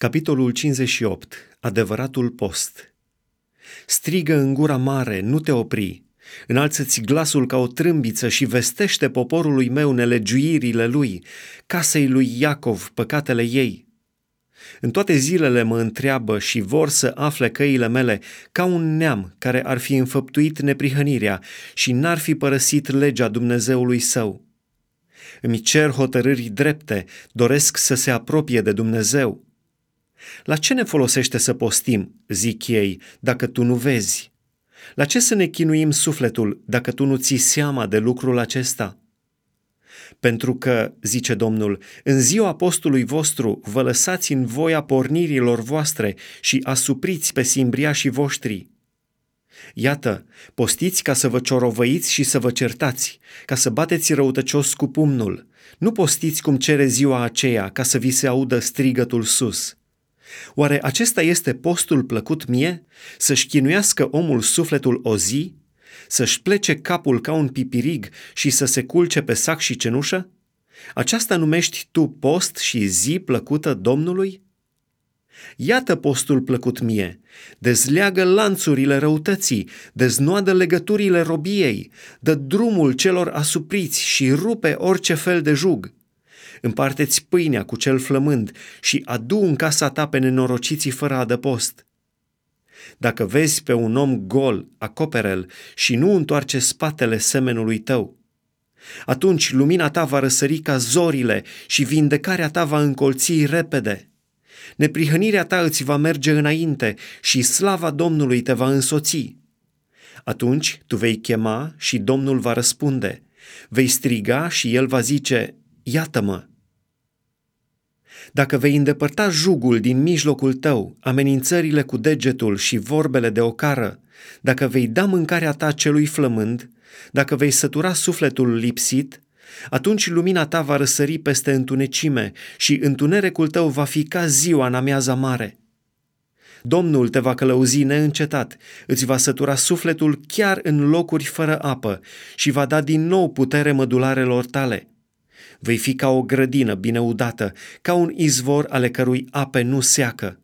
Capitolul 58. Adevăratul post. Strigă în gura mare, nu te opri. Înalță-ți glasul ca o trâmbiță și vestește poporului meu nelegiuirile lui, casei lui Iacov păcatele ei. În toate zilele mă întreabă și vor să afle căile mele ca un neam care ar fi înfăptuit neprihănirea și n-ar fi părăsit legea Dumnezeului său. Îmi cer hotărâri drepte, doresc să se apropie de Dumnezeu. La ce ne folosește să postim, zic ei, dacă tu nu vezi? La ce să ne chinuim sufletul dacă tu nu ții seama de lucrul acesta? Pentru că, zice Domnul, în ziua apostului vostru vă lăsați în voia pornirilor voastre și asupriți pe simbriașii voștri. Iată, postiți ca să vă ciorovăiți și să vă certați, ca să bateți răutăcios cu pumnul. Nu postiți cum cere ziua aceea, ca să vi se audă strigătul sus – Oare acesta este postul plăcut mie? Să-și chinuiască omul sufletul o zi? Să-și plece capul ca un pipirig și să se culce pe sac și cenușă? Aceasta numești tu post și zi plăcută Domnului? Iată postul plăcut mie, dezleagă lanțurile răutății, deznoadă legăturile robiei, dă drumul celor asupriți și rupe orice fel de jug – împarteți pâinea cu cel flămând și adu în casa ta pe nenorociții fără adăpost. Dacă vezi pe un om gol, acopere-l și nu întoarce spatele semenului tău. Atunci lumina ta va răsări ca zorile și vindecarea ta va încolți repede. Neprihănirea ta îți va merge înainte și slava Domnului te va însoți. Atunci tu vei chema și Domnul va răspunde. Vei striga și El va zice, iată-mă. Dacă vei îndepărta jugul din mijlocul tău, amenințările cu degetul și vorbele de ocară, dacă vei da mâncarea ta celui flămând, dacă vei sătura sufletul lipsit, atunci lumina ta va răsări peste întunecime și întunericul tău va fi ca ziua în amiaza mare. Domnul te va călăuzi neîncetat, îți va sătura sufletul chiar în locuri fără apă și va da din nou putere mădularelor tale. Vei fi ca o grădină bine udată, ca un izvor ale cărui ape nu seacă.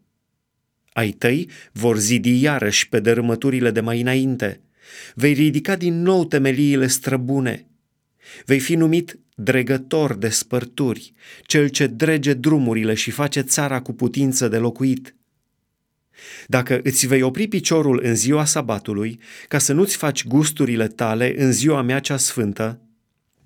Ai tăi vor zidi iarăși pe dărâmăturile de mai înainte. Vei ridica din nou temeliile străbune. Vei fi numit dregător de spărturi, cel ce drege drumurile și face țara cu putință de locuit. Dacă îți vei opri piciorul în ziua sabatului, ca să nu-ți faci gusturile tale în ziua mea cea sfântă,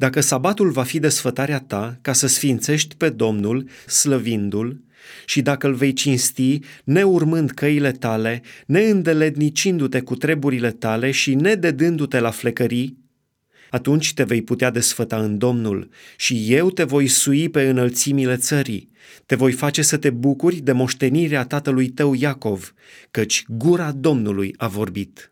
dacă sabatul va fi desfătarea ta ca să sfințești pe Domnul, slăvindu-l, și dacă îl vei cinsti, neurmând căile tale, neîndelednicindu-te cu treburile tale și nededându-te la flecării, atunci te vei putea desfăta în Domnul și eu te voi sui pe înălțimile țării, te voi face să te bucuri de moștenirea tatălui tău Iacov, căci gura Domnului a vorbit.